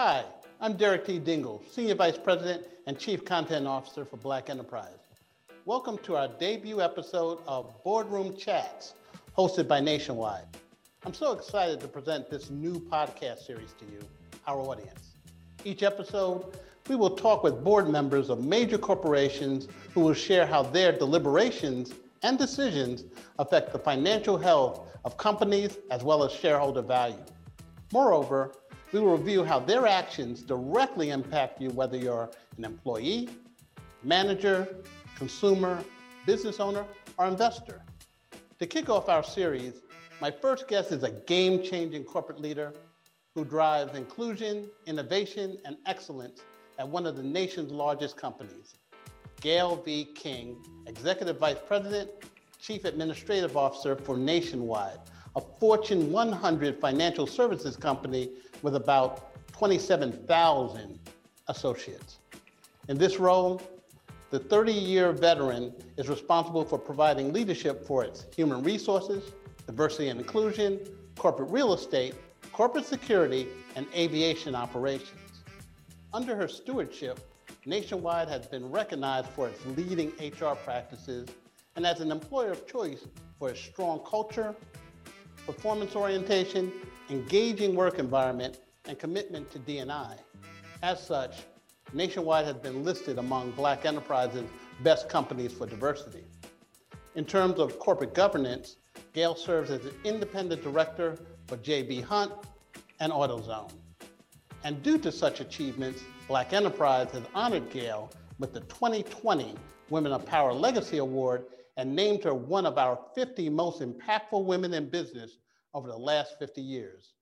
Hi, I'm Derek T. Dingle, Senior Vice President and Chief Content Officer for Black Enterprise. Welcome to our debut episode of Boardroom Chats, hosted by Nationwide. I'm so excited to present this new podcast series to you, our audience. Each episode, we will talk with board members of major corporations who will share how their deliberations and decisions affect the financial health of companies as well as shareholder value. Moreover, we will review how their actions directly impact you, whether you're an employee, manager, consumer, business owner, or investor. To kick off our series, my first guest is a game changing corporate leader who drives inclusion, innovation, and excellence at one of the nation's largest companies. Gale V. King, Executive Vice President, Chief Administrative Officer for Nationwide, a Fortune 100 financial services company with about 27,000 associates. In this role, the 30 year veteran is responsible for providing leadership for its human resources, diversity and inclusion, corporate real estate, corporate security, and aviation operations. Under her stewardship, Nationwide has been recognized for its leading HR practices and as an employer of choice for its strong culture, performance orientation, engaging work environment, and commitment to D&I. As such, Nationwide has been listed among Black Enterprise's best companies for diversity. In terms of corporate governance, Gale serves as an independent director for JB Hunt and AutoZone. And due to such achievements, Black Enterprise has honored Gale with the 2020 Women of Power Legacy Award and named her one of our 50 most impactful women in business over the last 50 years.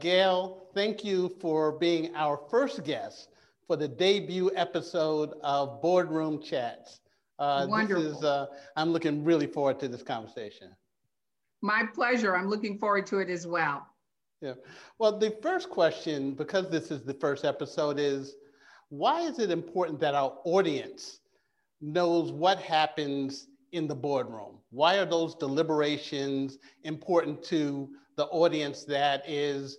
Gale, thank you for being our first guest for the debut episode of Boardroom Chats. Uh, Wonderful. This is, uh, I'm looking really forward to this conversation. My pleasure. I'm looking forward to it as well. Yeah. Well, the first question, because this is the first episode, is why is it important that our audience knows what happens in the boardroom? Why are those deliberations important to the audience that is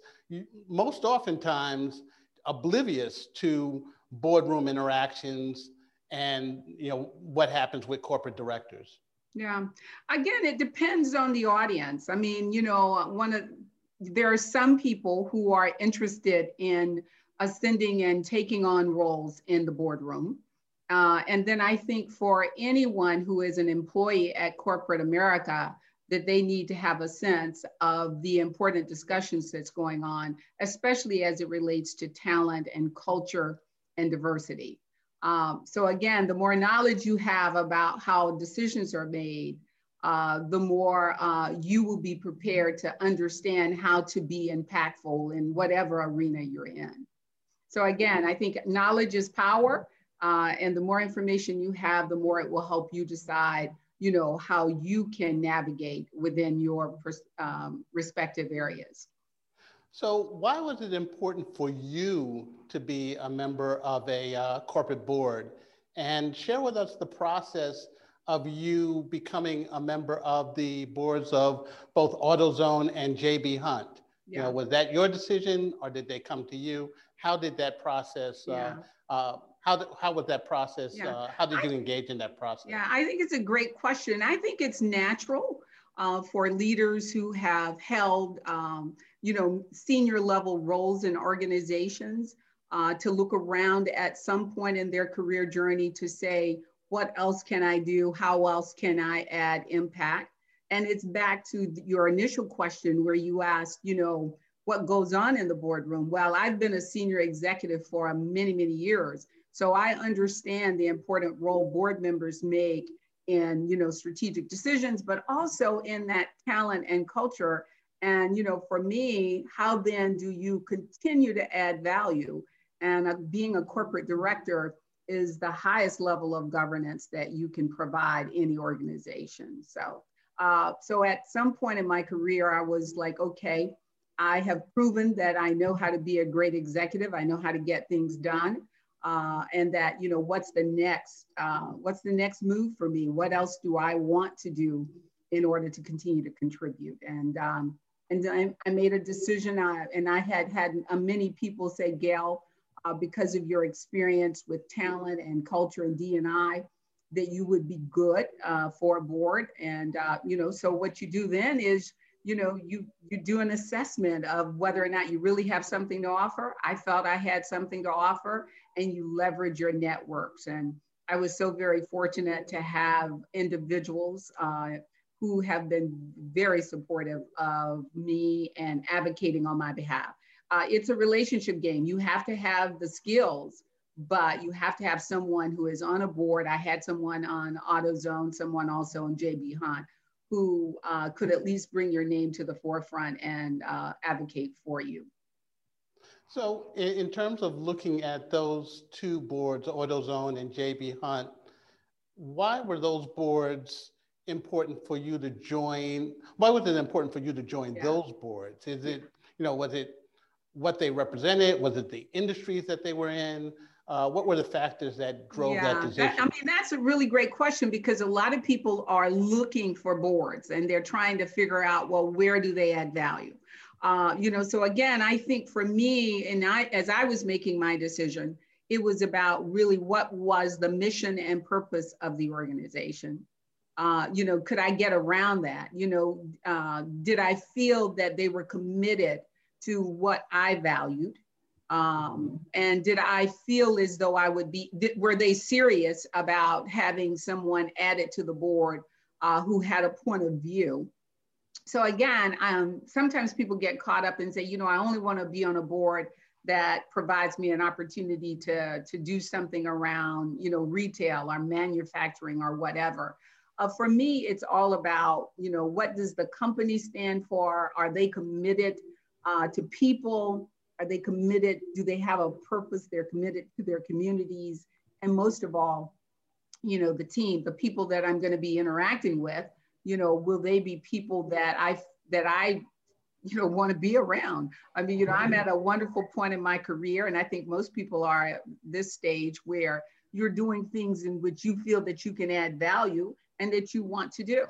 most oftentimes oblivious to boardroom interactions and you know what happens with corporate directors? Yeah. Again, it depends on the audience. I mean, you know, one of there are some people who are interested in ascending and taking on roles in the boardroom. Uh, and then I think for anyone who is an employee at corporate America, that they need to have a sense of the important discussions that's going on, especially as it relates to talent and culture and diversity. Um, so again, the more knowledge you have about how decisions are made, uh, the more uh, you will be prepared to understand how to be impactful in whatever arena you're in. So again, I think knowledge is power, uh, and the more information you have, the more it will help you decide, you know, how you can navigate within your um, respective areas. So why was it important for you to be a member of a uh, corporate board? And share with us the process of you becoming a member of the boards of both AutoZone and JB Hunt. Yeah. You know, was that your decision or did they come to you? how did that process, uh, yeah. uh, how, did, how was that process, yeah. uh, how did you I, engage in that process? Yeah, I think it's a great question. I think it's natural uh, for leaders who have held, um, you know, senior level roles in organizations uh, to look around at some point in their career journey to say, what else can I do? How else can I add impact? And it's back to your initial question where you asked, you know, what goes on in the boardroom. Well, I've been a senior executive for many, many years. So I understand the important role board members make in, you know, strategic decisions, but also in that talent and culture. And, you know, for me, how then do you continue to add value? And uh, being a corporate director is the highest level of governance that you can provide any organization. So, uh, so at some point in my career, I was like, okay, I have proven that I know how to be a great executive. I know how to get things done. Uh, and that, you know, what's the next, uh, what's the next move for me? What else do I want to do in order to continue to contribute? And, um, And I, I made a decision, uh, and I had had uh, many people say, Gale, uh, because of your experience with talent and culture and D&I, that you would be good uh, for a board. And, you know, so what you do then is, you know, you, you do an assessment of whether or not you really have something to offer. I felt I had something to offer and you leverage your networks. And I was so very fortunate to have individuals uh, who have been very supportive of me and advocating on my behalf. Uh, it's a relationship game. You have to have the skills but you have to have someone who is on a board. I had someone on AutoZone, someone also on JB Hunt, who uh, could at least bring your name to the forefront and uh, advocate for you. So, in, in, terms of looking at those two boards, AutoZone and JB Hunt, why were those boards important for you to join? Why was it important for you to join yeah. those boards? Is it, you know, was it what they represented? Was it the industries that they were in? Uh, what were the factors that drove yeah, that decision? That, I mean, that's a really great question because a lot of people are looking for boards and they're trying to figure out, well, where do they add value? Uh, you know, so again, I think for me, and I, as I was making my decision, it was about really what was the mission and purpose of the organization. Uh, you know, could I get around that? You know, uh, did I feel that they were committed to what I valued? Um, and did I feel as though I would be, were they serious about having someone added to the board uh, who had a point of view? So again, um, sometimes people get caught up and say, you know, I only want to be on a board that provides me an opportunity to, to do something around, you know, retail or manufacturing or whatever. Uh, for me, it's all about, you know, what does the company stand for? Are they committed uh, to people? Are they committed? Do they have a purpose? They're committed to their communities. And most of all, you know, the team, the people that I'm going to be interacting with, you know, will they be people that I, that I, you know, want to be around? I mean, you know, I'm at a wonderful point in my career. And I think most people are at this stage where you're doing things in which you feel that you can add value and that you want to do.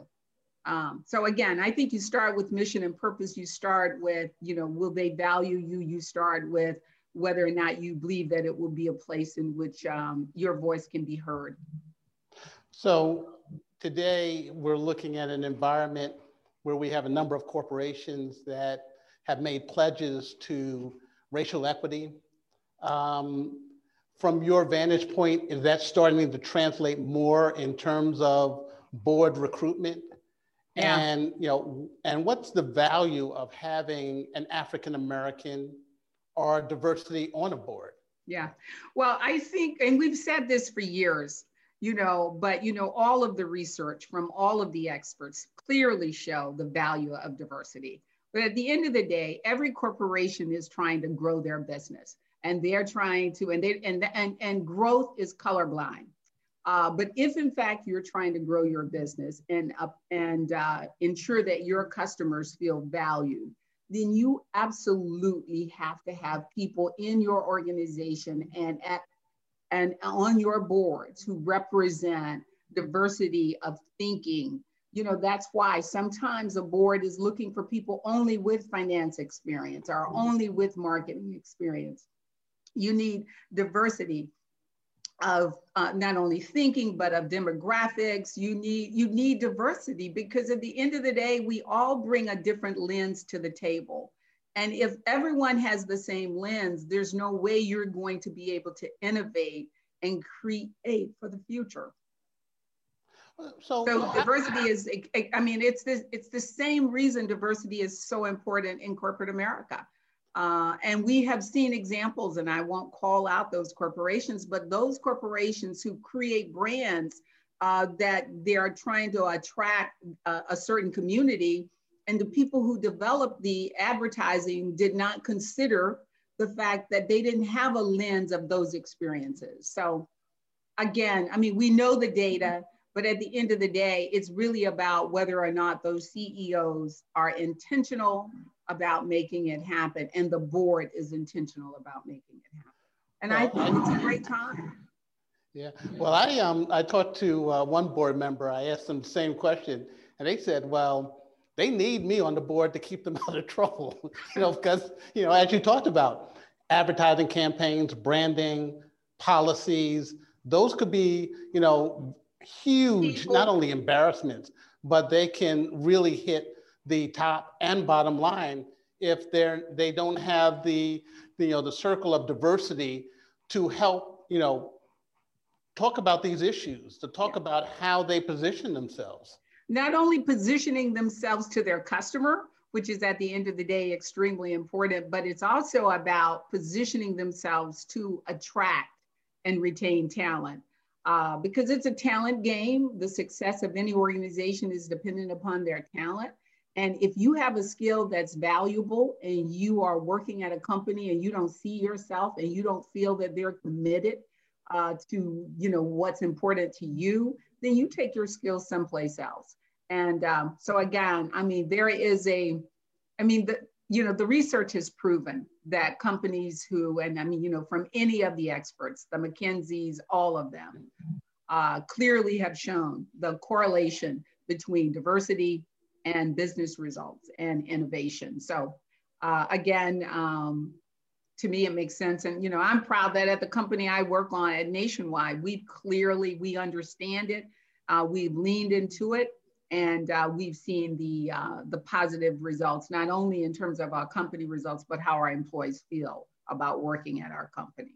Um, so again, I think you start with mission and purpose. You start with, you know, will they value you? You start with whether or not you believe that it will be a place in which um, your voice can be heard. So today we're looking at an environment where we have a number of corporations that have made pledges to racial equity. Um, from your vantage point, is that starting to translate more in terms of board recruitment? Yeah. And you know, and what's the value of having an African American or diversity on a board? Yeah. Well, I think, and we've said this for years, you know, but you know, all of the research from all of the experts clearly show the value of diversity. But at the end of the day, every corporation is trying to grow their business and they're trying to, and they and and, and growth is colorblind. Uh, but if in fact you're trying to grow your business and uh, and uh, ensure that your customers feel valued, then you absolutely have to have people in your organization and at and on your boards who represent diversity of thinking. You know, that's why sometimes a board is looking for people only with finance experience or only with marketing experience. You need diversity of uh, not only thinking but of demographics you need you need diversity because at the end of the day we all bring a different lens to the table and if everyone has the same lens there's no way you're going to be able to innovate and create for the future. So, so diversity is i mean it's this it's the same reason diversity is so important in corporate america. Uh, and we have seen examples, and I won't call out those corporations, but those corporations who create brands uh, that they are trying to attract a, a certain community, and the people who developed the advertising did not consider the fact that they didn't have a lens of those experiences. So, again, I mean, we know the data, but at the end of the day, it's really about whether or not those CEOs are intentional about making it happen, and the board is intentional about making it happen. And I think it's a great time. Yeah. Well, I um I talked to uh, one board member. I asked them the same question, and they said, "Well, they need me on the board to keep them out of trouble. you know, because you know, as you talked about, advertising campaigns, branding, policies, those could be, you know, huge, not only embarrassments, but they can really hit the top and bottom line if they're they don't have the, the you know the circle of diversity to help you know talk about these issues to talk yeah. about how they position themselves not only positioning themselves to their customer which is at the end of the day extremely important but it's also about positioning themselves to attract and retain talent uh, because it's a talent game. The success of any organization is dependent upon their talent. And if you have a skill that's valuable and you are working at a company and you don't see yourself and you don't feel that they're committed uh, to, you know, what's important to you, then you take your skills someplace else. And um, so again, I mean, there is a, I mean, the, you know, the research has proven that companies who, and I mean, you know, from any of the experts, the McKinseys, all of them, uh, clearly have shown the correlation between diversity and business results and innovation. So uh, again, um, to me, it makes sense. And, you know, I'm proud that at the company I work on at Nationwide, we clearly, we understand it. Uh, we've leaned into it and uh, we've seen the uh, the positive results not only in terms of our company results but how our employees feel about working at our company.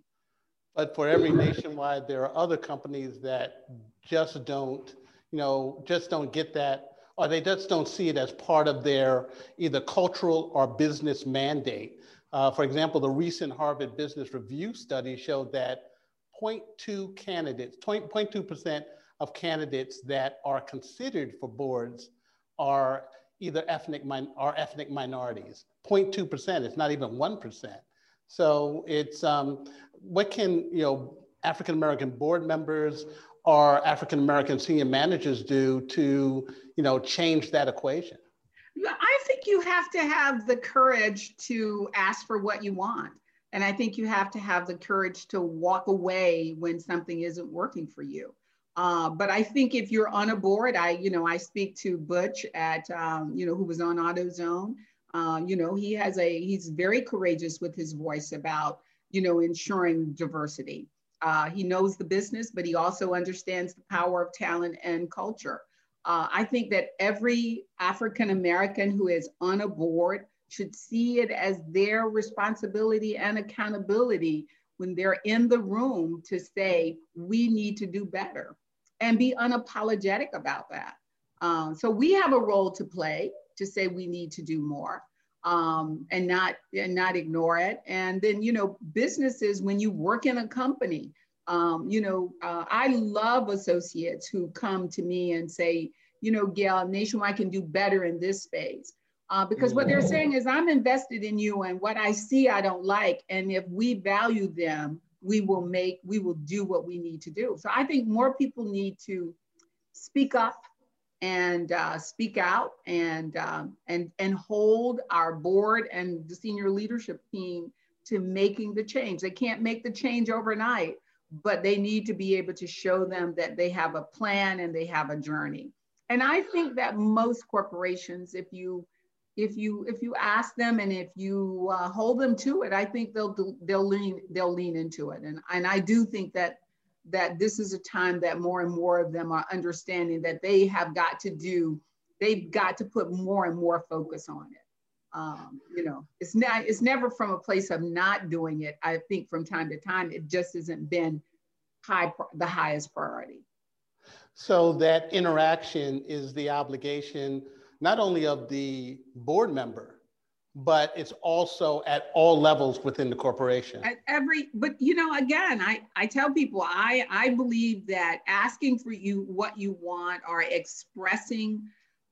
But for every nationwide there are other companies that just don't you know just don't get that or they just don't see it as part of their either cultural or business mandate. Uh, for example the recent harvard business review study showed that 0.2 candidates 0.2 percent of candidates that are considered for boards are either ethnic min- ethnic minorities. 0.2%, it's not even 1%. So it's um, what can you know African American board members or African American senior managers do to you know change that equation? I think you have to have the courage to ask for what you want. And I think you have to have the courage to walk away when something isn't working for you. Uh, but I think if you're on a board, I, you know, I speak to Butch at, um, you know, who was on AutoZone. Uh, you know, he has a, he's very courageous with his voice about, you know, ensuring diversity. Uh, he knows the business, but he also understands the power of talent and culture. Uh, I think that every African American who is on a board should see it as their responsibility and accountability when they're in the room to say, we need to do better and be unapologetic about that. Um, so we have a role to play to say we need to do more um, and not and not ignore it. And then you know businesses when you work in a company, um, you know uh, I love associates who come to me and say, you know, Gale, Nationwide can do better in this space. Uh, because what they're saying is, I'm invested in you, and what I see, I don't like. And if we value them, we will make, we will do what we need to do. So I think more people need to speak up and uh, speak out and, um, and, and hold our board and the senior leadership team to making the change. They can't make the change overnight, but they need to be able to show them that they have a plan and they have a journey. And I think that most corporations, if you if you if you ask them and if you uh, hold them to it, I think they'll they'll lean they'll lean into it. And and I do think that that this is a time that more and more of them are understanding that they have got to do they've got to put more and more focus on it. Um, you know, it's not it's never from a place of not doing it. I think from time to time it just hasn't been high the highest priority. So that interaction is the obligation not only of the board member, but it's also at all levels within the corporation. At every, but you know, again, I, I tell people, I, I believe that asking for you what you want or expressing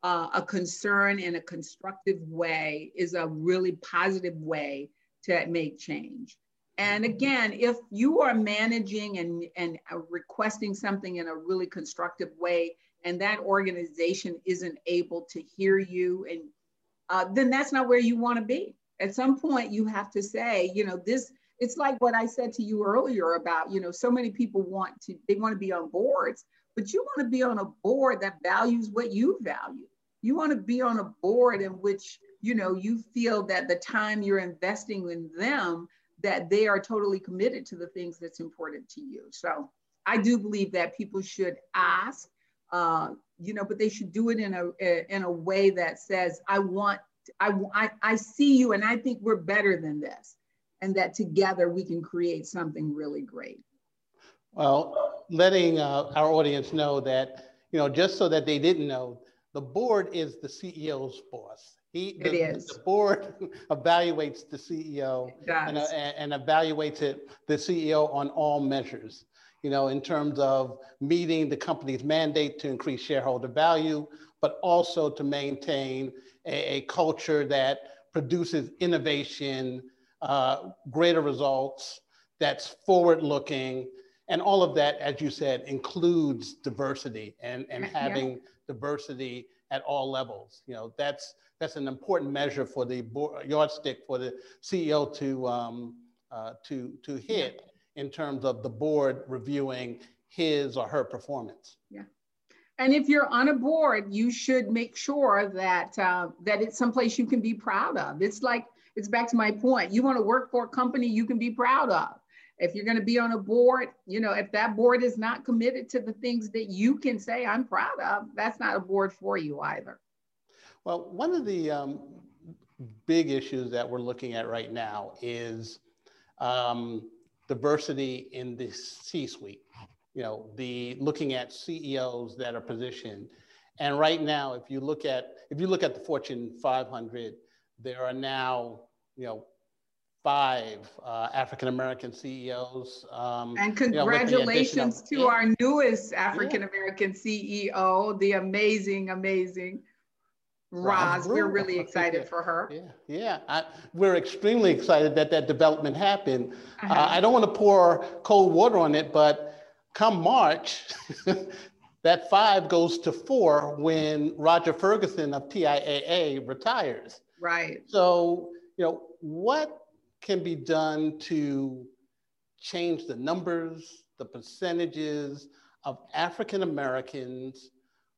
uh, a concern in a constructive way is a really positive way to make change. And again, if you are managing and, and requesting something in a really constructive way, and that organization isn't able to hear you and uh, then that's not where you want to be at some point you have to say you know this it's like what i said to you earlier about you know so many people want to they want to be on boards but you want to be on a board that values what you value You want to be on a board in which, you know, you feel that the time you're investing in them, that they are totally committed to the things that's important to you. So I do believe that people should ask, uh, you know, but they should do it in a in a way that says, I want, I, I, I see you and I think we're better than this. And that together we can create something really great. Well, letting uh, our audience know that, you know, just so that they didn't know, the board is the CEO's boss. He, the, it is. The board evaluates the CEO and, uh, and, evaluates it, the CEO on all measures, you know, in terms of meeting the company's mandate to increase shareholder value, but also to maintain a, a culture that produces innovation, uh, greater results, that's forward looking, and all of that, as you said, includes diversity and, and having yeah. diversity at all levels. You know, that's that's an important measure for the board, yardstick for the CEO to um, uh, to to hit in terms of the board reviewing his or her performance. Yeah. And if you're on a board, you should make sure that uh, that it's someplace you can be proud of. It's like it's back to my point. You want to work for a company you can be proud of if you're going to be on a board, you know, if that board is not committed to the things that you can say I'm proud of, that's not a board for you either. Well, one of the um, big issues that we're looking at right now is um, diversity in the C-suite. You know, the looking at CEOs that are positioned, and right now, if you look at if you look at the Fortune 500, there are now you know five uh, African American CEOs. Um, and congratulations you know, to our newest African American yeah. CEO, the amazing, amazing Roz. We're really excited yeah. for her. Yeah, yeah. I, we're extremely excited that that development happened. Uh-huh. Uh, I don't want to pour cold water on it, but come March, that five goes to four when Roger Ferguson of TIAA retires. Right. So, you know, what can be done to change the numbers, the percentages of African Americans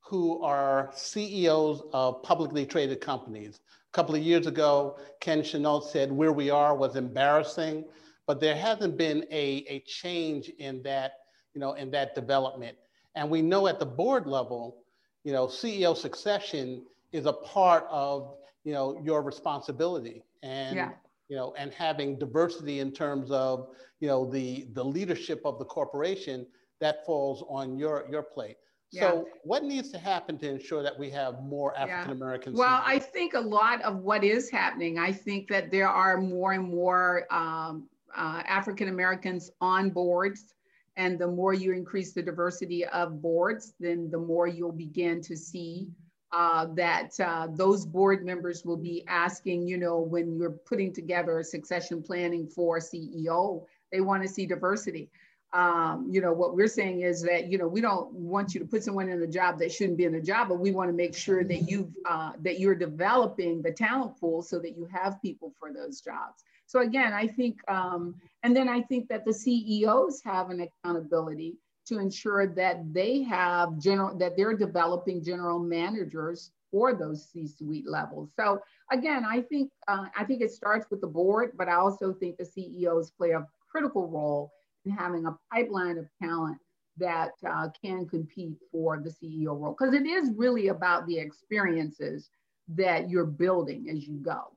who are CEOs of publicly traded companies. A couple of years ago, Ken Chenault said where we are was embarrassing, but there hasn't been a, a change in that, you know, in that development. And we know at the board level, you know, CEO succession is a part of, you know, your responsibility. And yeah you know, and having diversity in terms of, you know, the, the leadership of the corporation, that falls on your, your plate. So what needs to happen to ensure that we have more African Americans? Yeah. Well, I think a lot of what is happening, I think that there are more and more um, uh, African Americans on boards. And the more you increase the diversity of boards, then the more you'll begin to see uh, that uh, those board members will be asking, you know, when you're putting together succession planning for CEO, they want to see diversity. Um, you know, what we're saying is that, you know, we don't want you to put someone in a job that shouldn't be in a job, but we want to make sure that you've, uh, that you're developing the talent pool so that you have people for those jobs. So again, I think, um, and then I think that the CEOs have an accountability to ensure that they have general, that they're developing general managers for those C-suite levels. So again, I think uh, I think it starts with the board, but I also think the CEOs play a critical role in having a pipeline of talent that uh, can compete for the CEO role because it is really about the experiences that you're building as you go.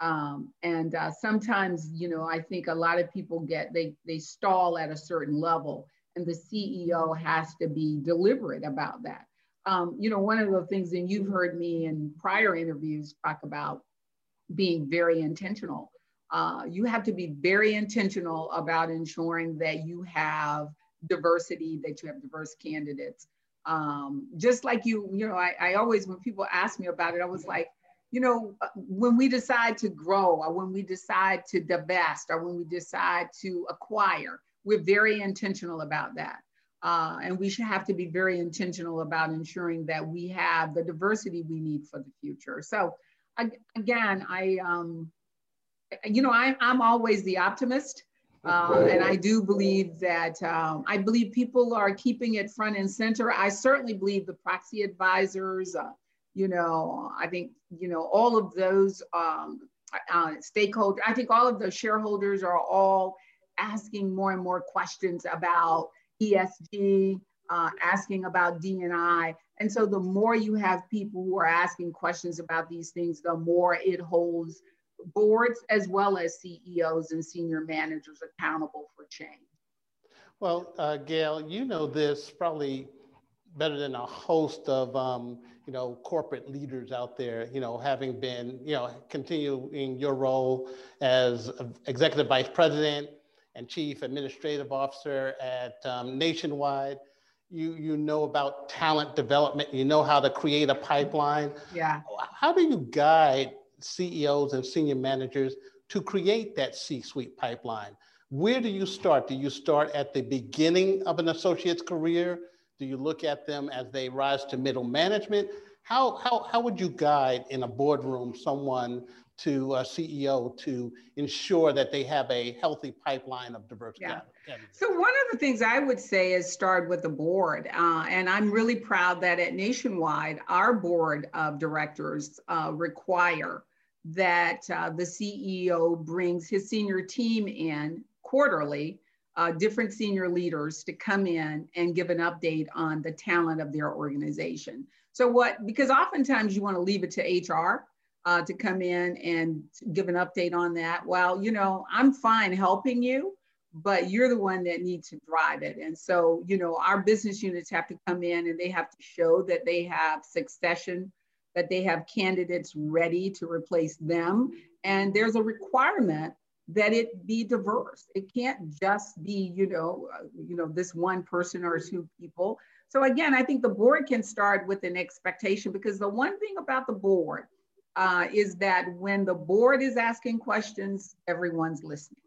Um, and uh, sometimes, you know, I think a lot of people get they they stall at a certain level and the CEO has to be deliberate about that. Um, you know, one of the things, and you've heard me in prior interviews talk about being very intentional. Uh, you have to be very intentional about ensuring that you have diversity, that you have diverse candidates. Um, just like you, you know, I, I always, when people ask me about it, I was like, you know, uh, when we decide to grow or when we decide to divest or when we decide to acquire, we're very intentional about that. Uh, and we should have to be very intentional about ensuring that we have the diversity we need for the future. So again, I, um, you know, I, I'm always the optimist. Uh, and I do believe that um, I believe people are keeping it front and center. I certainly believe the proxy advisors, uh, you know, I think, you know, all of those um, uh, stakeholders, I think all of those shareholders are all asking more and more questions about ESG, uh, asking about D&I. And so the more you have people who are asking questions about these things, the more it holds boards as well as CEOs and senior managers accountable for change. Well, uh, Gale, you know this probably better than a host of um, you know corporate leaders out there. You know, having been you know continuing your role as executive vice president and chief administrative officer at um, Nationwide. You you know about talent development. You know how to create a pipeline. Yeah. How do you guide CEOs and senior managers to create that C-suite pipeline? Where do you start? Do you start at the beginning of an associate's career? Do you look at them as they rise to middle management? How, how, how would you guide in a boardroom someone to a CEO to ensure that they have a healthy pipeline of diverse yeah. candidates? So one of the things I would say is start with the board. Uh, and I'm really proud that at Nationwide, our board of directors uh, require that uh, the CEO brings his senior team in quarterly, uh, different senior leaders to come in and give an update on the talent of their organization. So what, because oftentimes you want to leave it to HR uh, to come in and give an update on that. Well, you know, I'm fine helping you, but you're the one that needs to drive it. And so, you know, our business units have to come in and they have to show that they have succession, that they have candidates ready to replace them. And there's a requirement that it be diverse. It can't just be, you know, uh, you know, this one person or two people. So again, I think the board can start with an expectation because the one thing about the board uh, is that when the board is asking questions, everyone's listening.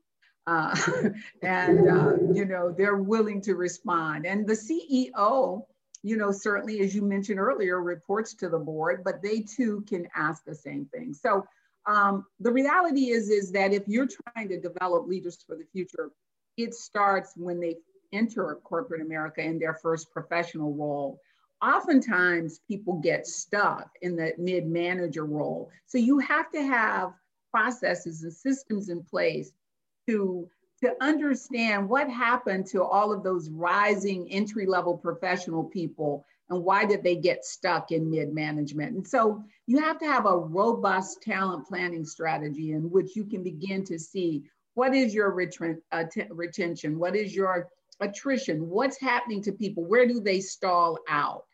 Uh, and, uh, you know, they're willing to respond. And the CEO, you know, certainly, as you mentioned earlier, reports to the board, but they too can ask the same thing. So um, the reality is, is that if you're trying to develop leaders for the future, it starts when they enter corporate America in their first professional role. Oftentimes, people get stuck in the mid manager role. So, you have to have processes and systems in place to, to understand what happened to all of those rising entry level professional people and why did they get stuck in mid management. And so, you have to have a robust talent planning strategy in which you can begin to see what is your retention, what is your attrition, what's happening to people, where do they stall out,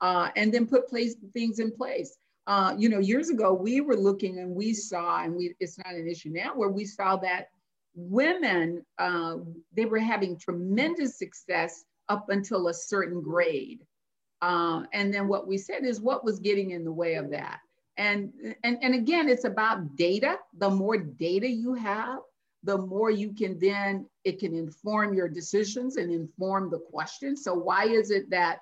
uh, and then put place things in place. Uh, you know, years ago we were looking and we saw, and we it's not an issue now, where we saw that women uh, they were having tremendous success up until a certain grade. Uh, and then what we said is what was getting in the way of that. And, and, and again, it's about data. The more data you have, the more you can then, it can inform your decisions and inform the question. So why is it that,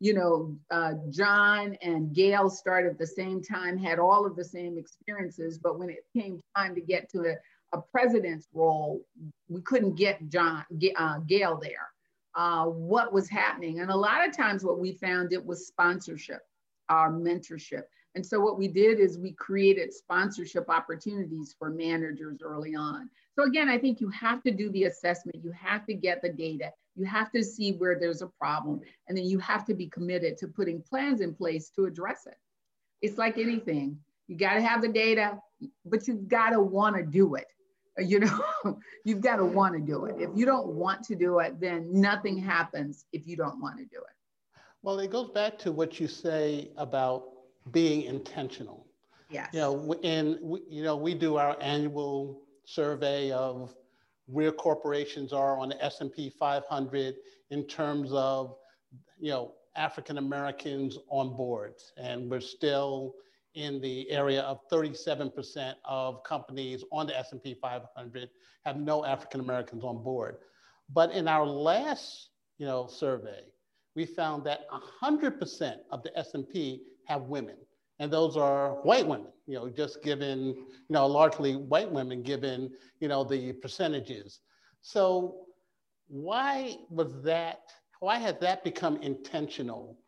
you know, uh, John and Gail started at the same time, had all of the same experiences, but when it came time to get to a, a president's role, we couldn't get John, uh, Gail there. Uh, what was happening? And a lot of times what we found it was sponsorship, our mentorship. And so what we did is we created sponsorship opportunities for managers early on. So again, I think you have to do the assessment, you have to get the data, you have to see where there's a problem, and then you have to be committed to putting plans in place to address it. It's like anything. You got to have the data, but you've got to want to do it. You know, you've got to want to do it. If you don't want to do it, then nothing happens if you don't want to do it. Well, it goes back to what you say about being intentional. Yes. You know, and we, you know, we do our annual survey of where corporations are on the S&P 500 in terms of, you know, African Americans on boards. And we're still in the area of 37% of companies on the S&P 500 have no African Americans on board. But in our last, you know, survey, we found that 100% of the S&P have women and those are white women, you know, just given, you know, largely white women given, you know, the percentages. So why was that, why had that become intentional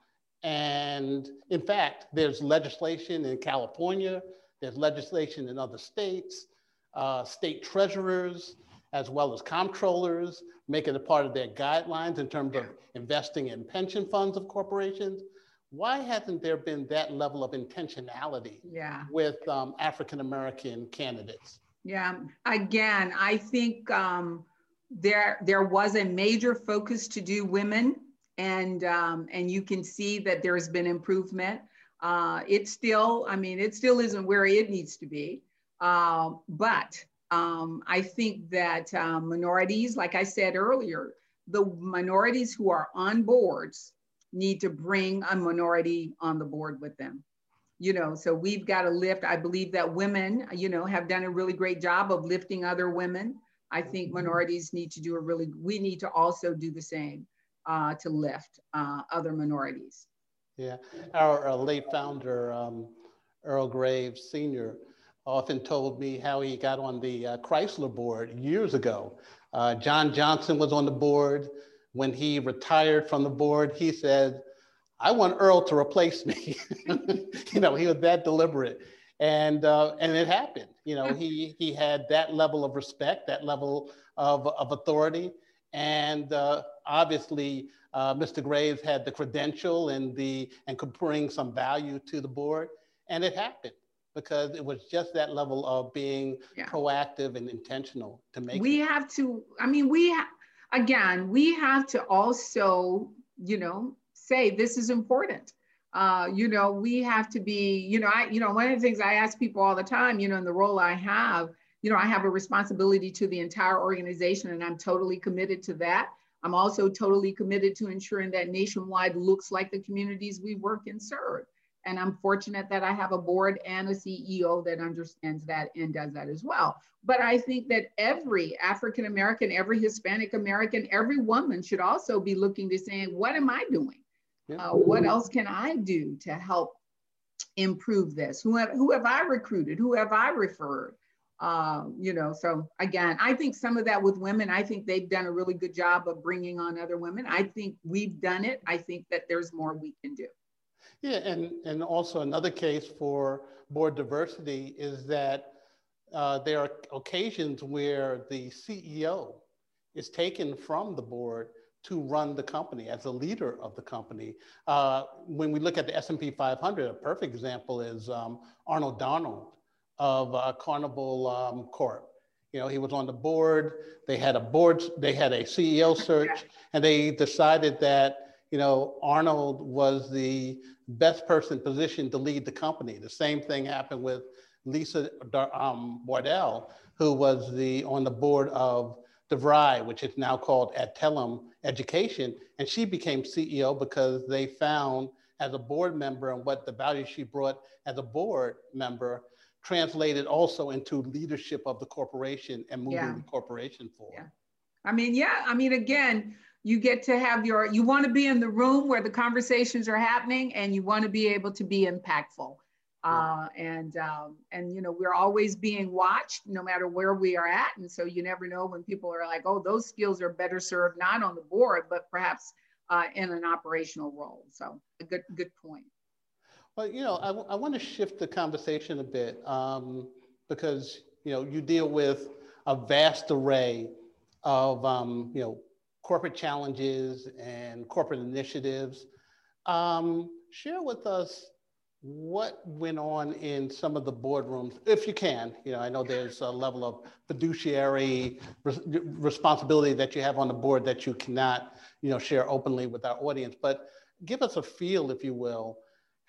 And in fact, there's legislation in California, there's legislation in other states, uh, state treasurers, as well as comptrollers, make it a part of their guidelines in terms of investing in pension funds of corporations. Why hasn't there been that level of intentionality yeah. with um, African American candidates? Yeah, again, I think um, there there was a major focus to do women, and um, and you can see that there has been improvement. Uh, it still, I mean, it still isn't where it needs to be, uh, but um, I think that um, minorities, like I said earlier, the minorities who are on boards need to bring a minority on the board with them you know so we've got to lift i believe that women you know have done a really great job of lifting other women i think mm-hmm. minorities need to do a really we need to also do the same uh, to lift uh, other minorities yeah our, our late founder um, earl graves senior often told me how he got on the uh, chrysler board years ago uh, john johnson was on the board when he retired from the board he said I want Earl to replace me. you know, he was that deliberate. And, uh, and it happened. You know, he, he had that level of respect, that level of, of authority. And uh, obviously, uh, Mr. Graves had the credential and, the, and could bring some value to the board. And it happened because it was just that level of being yeah. proactive and intentional to make we it. have to i mean we ha- again we have to also you know say this is important. Uh, you know, we have to be, you know, I, you know, one of the things I ask people all the time, you know, in the role I have, you know, I have a responsibility to the entire organization and I'm totally committed to that. I'm also totally committed to ensuring that nationwide looks like the communities we work and serve. And I'm fortunate that I have a board and a CEO that understands that and does that as well. But I think that every African American, every Hispanic American, every woman should also be looking to saying, what am I doing? Uh, what else can I do to help improve this? Who have, who have I recruited? Who have I referred? Uh, you know, so again, I think some of that with women, I think they've done a really good job of bringing on other women. I think we've done it. I think that there's more we can do. Yeah, and, and also another case for board diversity is that uh, there are occasions where the CEO is taken from the board to run the company as a leader of the company. Uh, when we look at the S&P 500, a perfect example is um, Arnold Donald of uh, Carnival um, Corp. You know, he was on the board. They had a board. They had a CEO search, and they decided that you know Arnold was the best person positioned to lead the company. The same thing happened with Lisa um, Wardell, who was the on the board of DeVry, which is now called Adtalem Education, and she became CEO because they found as a board member and what the value she brought as a board member translated also into leadership of the corporation and moving yeah. the corporation forward. Yeah. I mean, yeah, I mean, again, you get to have your, you want to be in the room where the conversations are happening and you want to be able to be impactful. Uh, and um, and you know we're always being watched no matter where we are at and so you never know when people are like oh those skills are better served not on the board but perhaps uh, in an operational role so a good good point well you know I, I want to shift the conversation a bit um, because you know you deal with a vast array of um, you know corporate challenges and corporate initiatives um, share with us what went on in some of the boardrooms, if you can? You know, I know there's a level of fiduciary res responsibility that you have on the board that you cannot, you know, share openly with our audience. But give us a feel, if you will,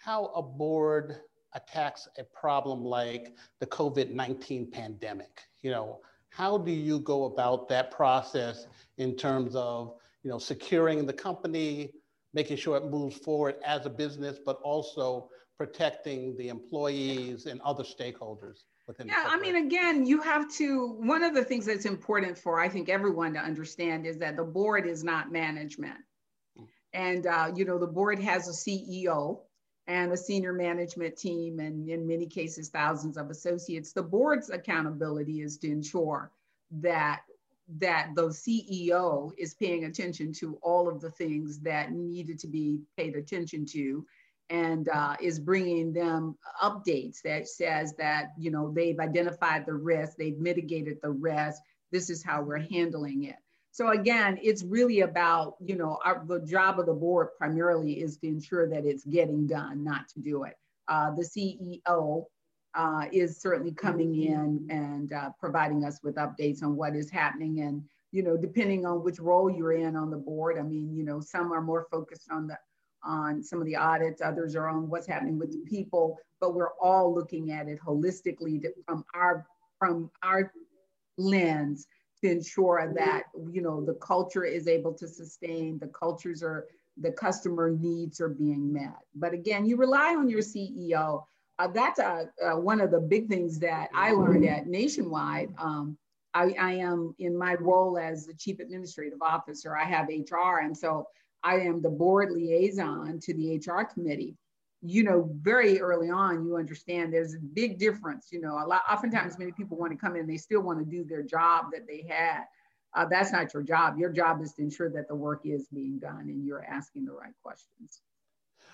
how a board attacks a problem like the COVID-19 pandemic. You know, how do you go about that process in terms of, you know, securing the company, making sure it moves forward as a business, but also protecting the employees and other stakeholders within yeah i mean again you have to one of the things that's important for i think everyone to understand is that the board is not management mm. and uh, you know the board has a ceo and a senior management team and in many cases thousands of associates. The board's accountability is to ensure that that the CEO is paying attention to all of the things that needed to be paid attention to and uh, is bringing them updates that says that you know they've identified the risk they've mitigated the risk. This is how we're handling it so again it's really about you know our, the job of the board primarily is to ensure that it's getting done not to do it uh, the ceo uh, is certainly coming in and uh, providing us with updates on what is happening. And, you know, depending on which role you're in on the board, I mean, you know, some are more focused on the on some of the audits, others are on what's happening with the people, but we're all looking at it holistically from our from our lens to ensure that you know the culture is able to sustain, the cultures are the customer needs are being met. But again, you rely on your CEO uh, that's uh, uh, one of the big things that I learned at Nationwide. Um, I, I, am in my role as the chief administrative officer. I have HR, and so I am the board liaison to the HR committee. You know, very early on, you understand there's a big difference. You know, a lot. Oftentimes, many people want to come in, they still want to do their job that they had. Uh, that's not your job. Your job is to ensure that the work is being done and you're asking the right questions.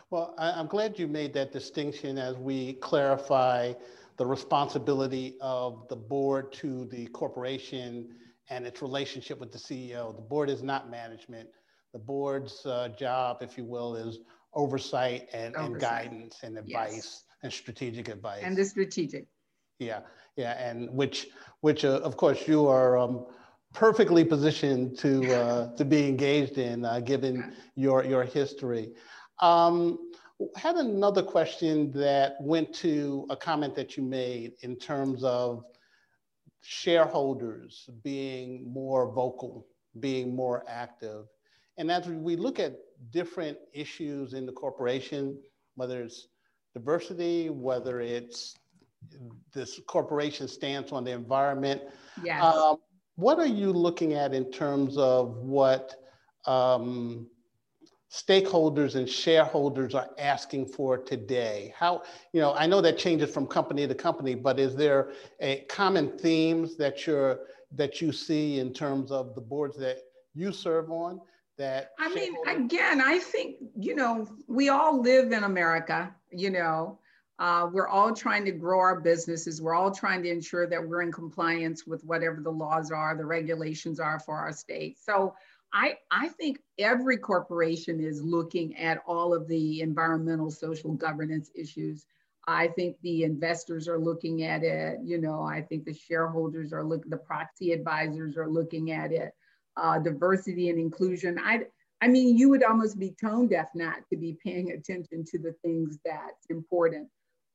Well, I, am glad you made that distinction as we clarify the responsibility of the board to the corporation and its relationship with the CEO. The board is not management. The board's uh, job, if you will, is oversight and, oversight. and guidance and advice yes. and strategic advice. And the strategic. Yeah, yeah, and which, which uh, of course, you are um, perfectly positioned to uh, to be engaged in, uh, given your your history. Um, had another question that went to a comment that you made in terms of shareholders being more vocal, being more active. And as we look at different issues in the corporation, whether it's diversity, whether it's this corporation stance on the environment, yes. Um, what are you looking at in terms of what um, stakeholders and shareholders are asking for today? How, you know, I know that changes from company to company, but is there a common themes that you're that you see in terms of the boards that you serve on? That I mean, again, I think you know we all live in America. You know, uh, we're all trying to grow our businesses. We're all trying to ensure that we're in compliance with whatever the laws are, the regulations are for our state. So I, I think every corporation is looking at all of the environmental, social governance issues. I think the investors are looking at it. You know, I think the shareholders are looking, the proxy advisors are looking at it. Uh, diversity and inclusion. I, I mean, you would almost be tone deaf not to be paying attention to the things that's important,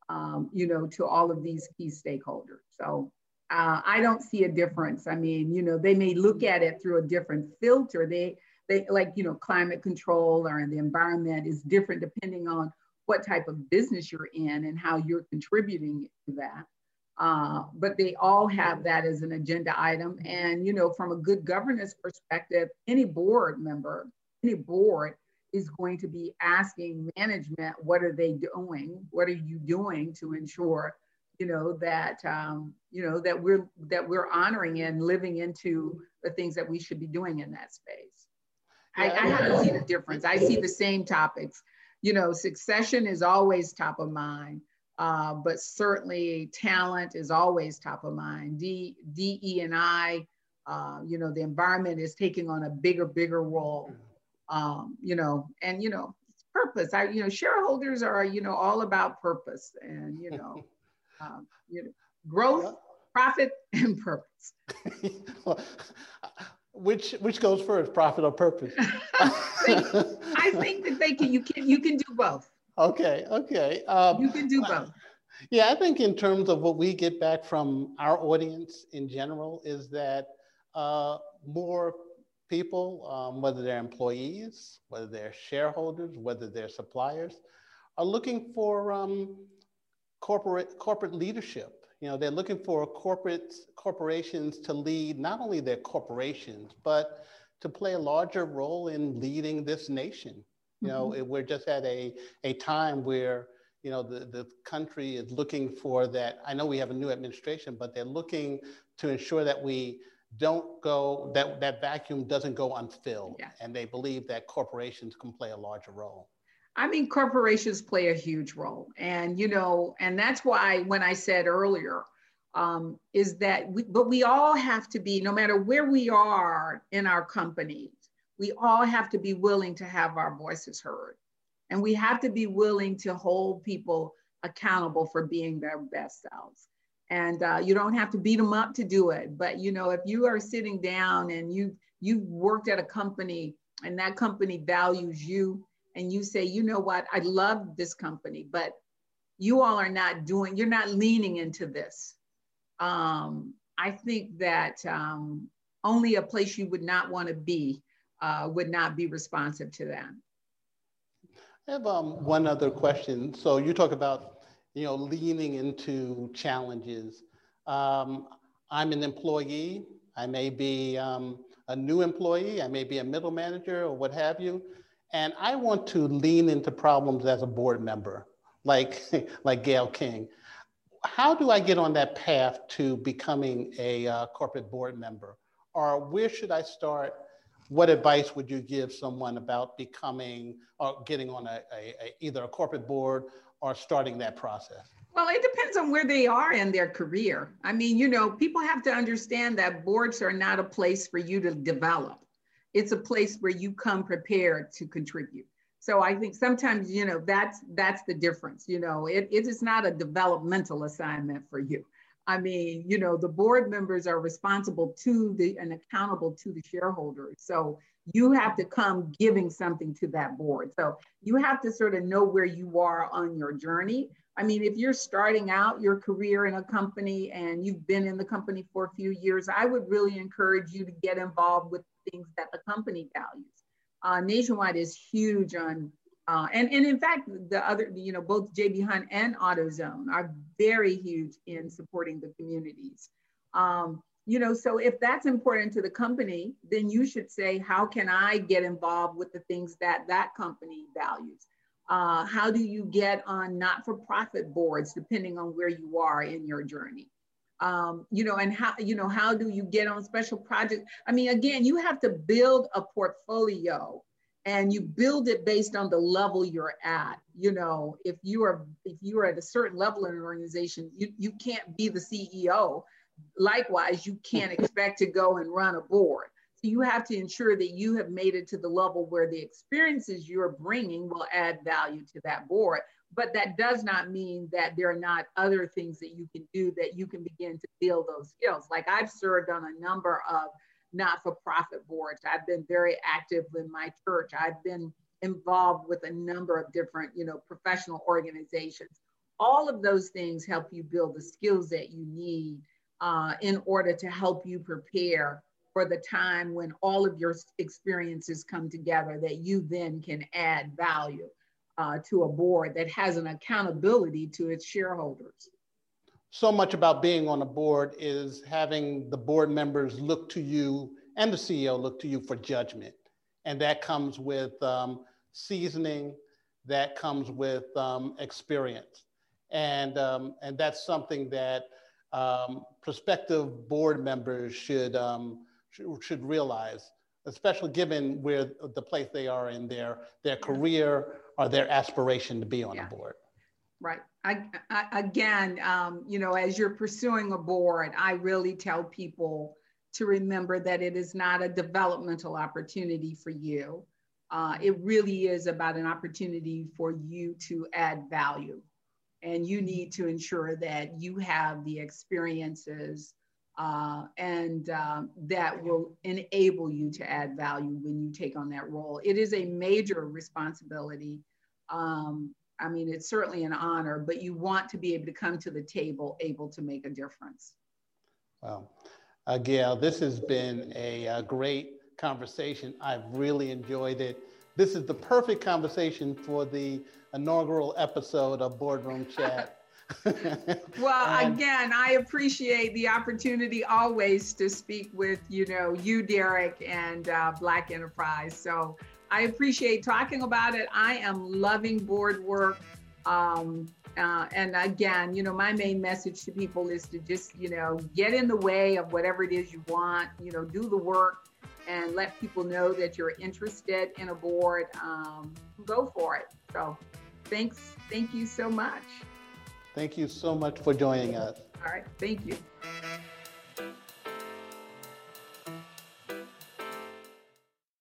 um, you know, to all of these key stakeholders. So uh, I don't see a difference. I mean, you know, they may look at it through a different filter. They, they like, you know, climate control or the environment is different depending on what type of business you're in and how you're contributing to that. Uh, but they all have that as an agenda item. And, you know, from a good governance perspective, any board member, any board is going to be asking management, what are they doing? What are you doing to ensure you know that um, you know that we're that we're honoring and living into the things that we should be doing in that space I, I haven't seen a difference i see the same topics you know succession is always top of mind uh, but certainly talent is always top of mind d de and i uh, you know the environment is taking on a bigger bigger role um, you know and you know purpose i you know shareholders are you know all about purpose and you know um, you know, growth, profit, and purpose. which which goes first, profit or purpose? I, think, I, think, that they can. You can you can do both. Okay. Okay. Um, you can do both. Yeah, I think in terms of what we get back from our audience in general is that uh, more people, um, whether they're employees, whether they're shareholders, whether they're suppliers, are looking for um, corporate corporate leadership. You know, they're looking for corporate corporations to lead not only their corporations, but to play a larger role in leading this nation. You know, mm-hmm. we're just at a, a time where, you know, the, the country is looking for that. I know we have a new administration, but they're looking to ensure that we don't go that that vacuum doesn't go unfilled yeah. and they believe that corporations can play a larger role i mean corporations play a huge role and you know and that's why when i said earlier um, is that we, but we all have to be no matter where we are in our companies we all have to be willing to have our voices heard. And we have to be willing to hold people accountable for being their best selves. And uh, you don't have to beat them up to do it but you know if you are sitting down and you you've worked at a company and that company values you and you say you know what? I love this company but you all are not doing you're not leaning into this. Um, i think that um, only a place you would not want to be uh, would not be responsive to that i have um, one other question so you talk about you know, leaning into challenges. Um, I'm an employee. I may be um, a new employee. I may be a middle manager or what have you. And I want to lean into problems as a board member, like, like Gale King. How do I get on that path to becoming a uh, corporate board member? Or where should I start? What advice would you give someone about becoming or getting on a, a, a either a corporate board or starting that process? Well, it depends on where they are in their career. I mean, you know, people have to understand that boards are not a place for you to develop. It's a place where you come prepared to contribute. So I think sometimes, you know, that's that's the difference. You know, it, it is not a developmental assignment for you. I mean, you know, the board members are responsible to the and accountable to the shareholders. So you have to come giving something to that board. So you have to sort of know where you are on your journey. I mean, if you're starting out your career in a company and you've been in the company for a few years, I would really encourage you to get involved with things that the company values. Uh, Nationwide is huge on, uh, and, and in fact, the other, you know, both JB Hunt and AutoZone are very huge in supporting the communities. Um, you know so if that's important to the company then you should say how can i get involved with the things that that company values? Uh, how do you get on not-for-profit boards depending on where you are in your journey? Um, you know and how you know how do you get on special projects? I mean again you have to build a portfolio and you build it based on the level you're at you know if you are if you are at a certain level in an organization you, you can't be the ceo likewise, you can't expect to go and run a board. So you have to ensure that you have made it to the level where the experiences you're bringing will add value to that board. But that does not mean that there are not other things that you can do that you can begin to build those skills. Like I've served on a number of not-for-profit boards. I've been very active in my church. I've been involved with a number of different, you know, professional organizations. All of those things help you build the skills that you need uh, in order to help you prepare for the time when all of your experiences come together that you then can add value uh, to a board that has an accountability to its shareholders. So much about being on a board is having the board members look to you and the CEO look to you for judgment. And that comes with um, seasoning, that comes with um, experience. And, um, and that's something that um, prospective board members should, um, should, should realize, especially given where the place they are in their, their career or their aspiration to be on yeah. a board. Right. I, I, again, um, you know, as you're pursuing a board, I really tell people to remember that it is not a developmental opportunity for you. Uh, it really is about an opportunity for you to add value and you need to ensure that you have the experiences uh, and um, that will enable you to add value when you take on that role. It is a major responsibility. Um, I mean, it's certainly an honor, but you want to be able to come to the table able to make a difference. Well, Uh, Gale, this has been a, a great conversation. I've really enjoyed it. This is the perfect conversation for the inaugural episode of Boardroom Chat. well, again, I appreciate the opportunity always to speak with you know you, Derek, and uh, Black Enterprise. So I appreciate talking about it. I am loving board work. Um, Uh, and again, you know, my main message to people is to just, you know, get in the way of whatever it is you want, you know, do the work and let people know that you're interested in a board. Um, go for it. So thanks. Thank you so much. Thank you so much for joining us. All right. Thank you.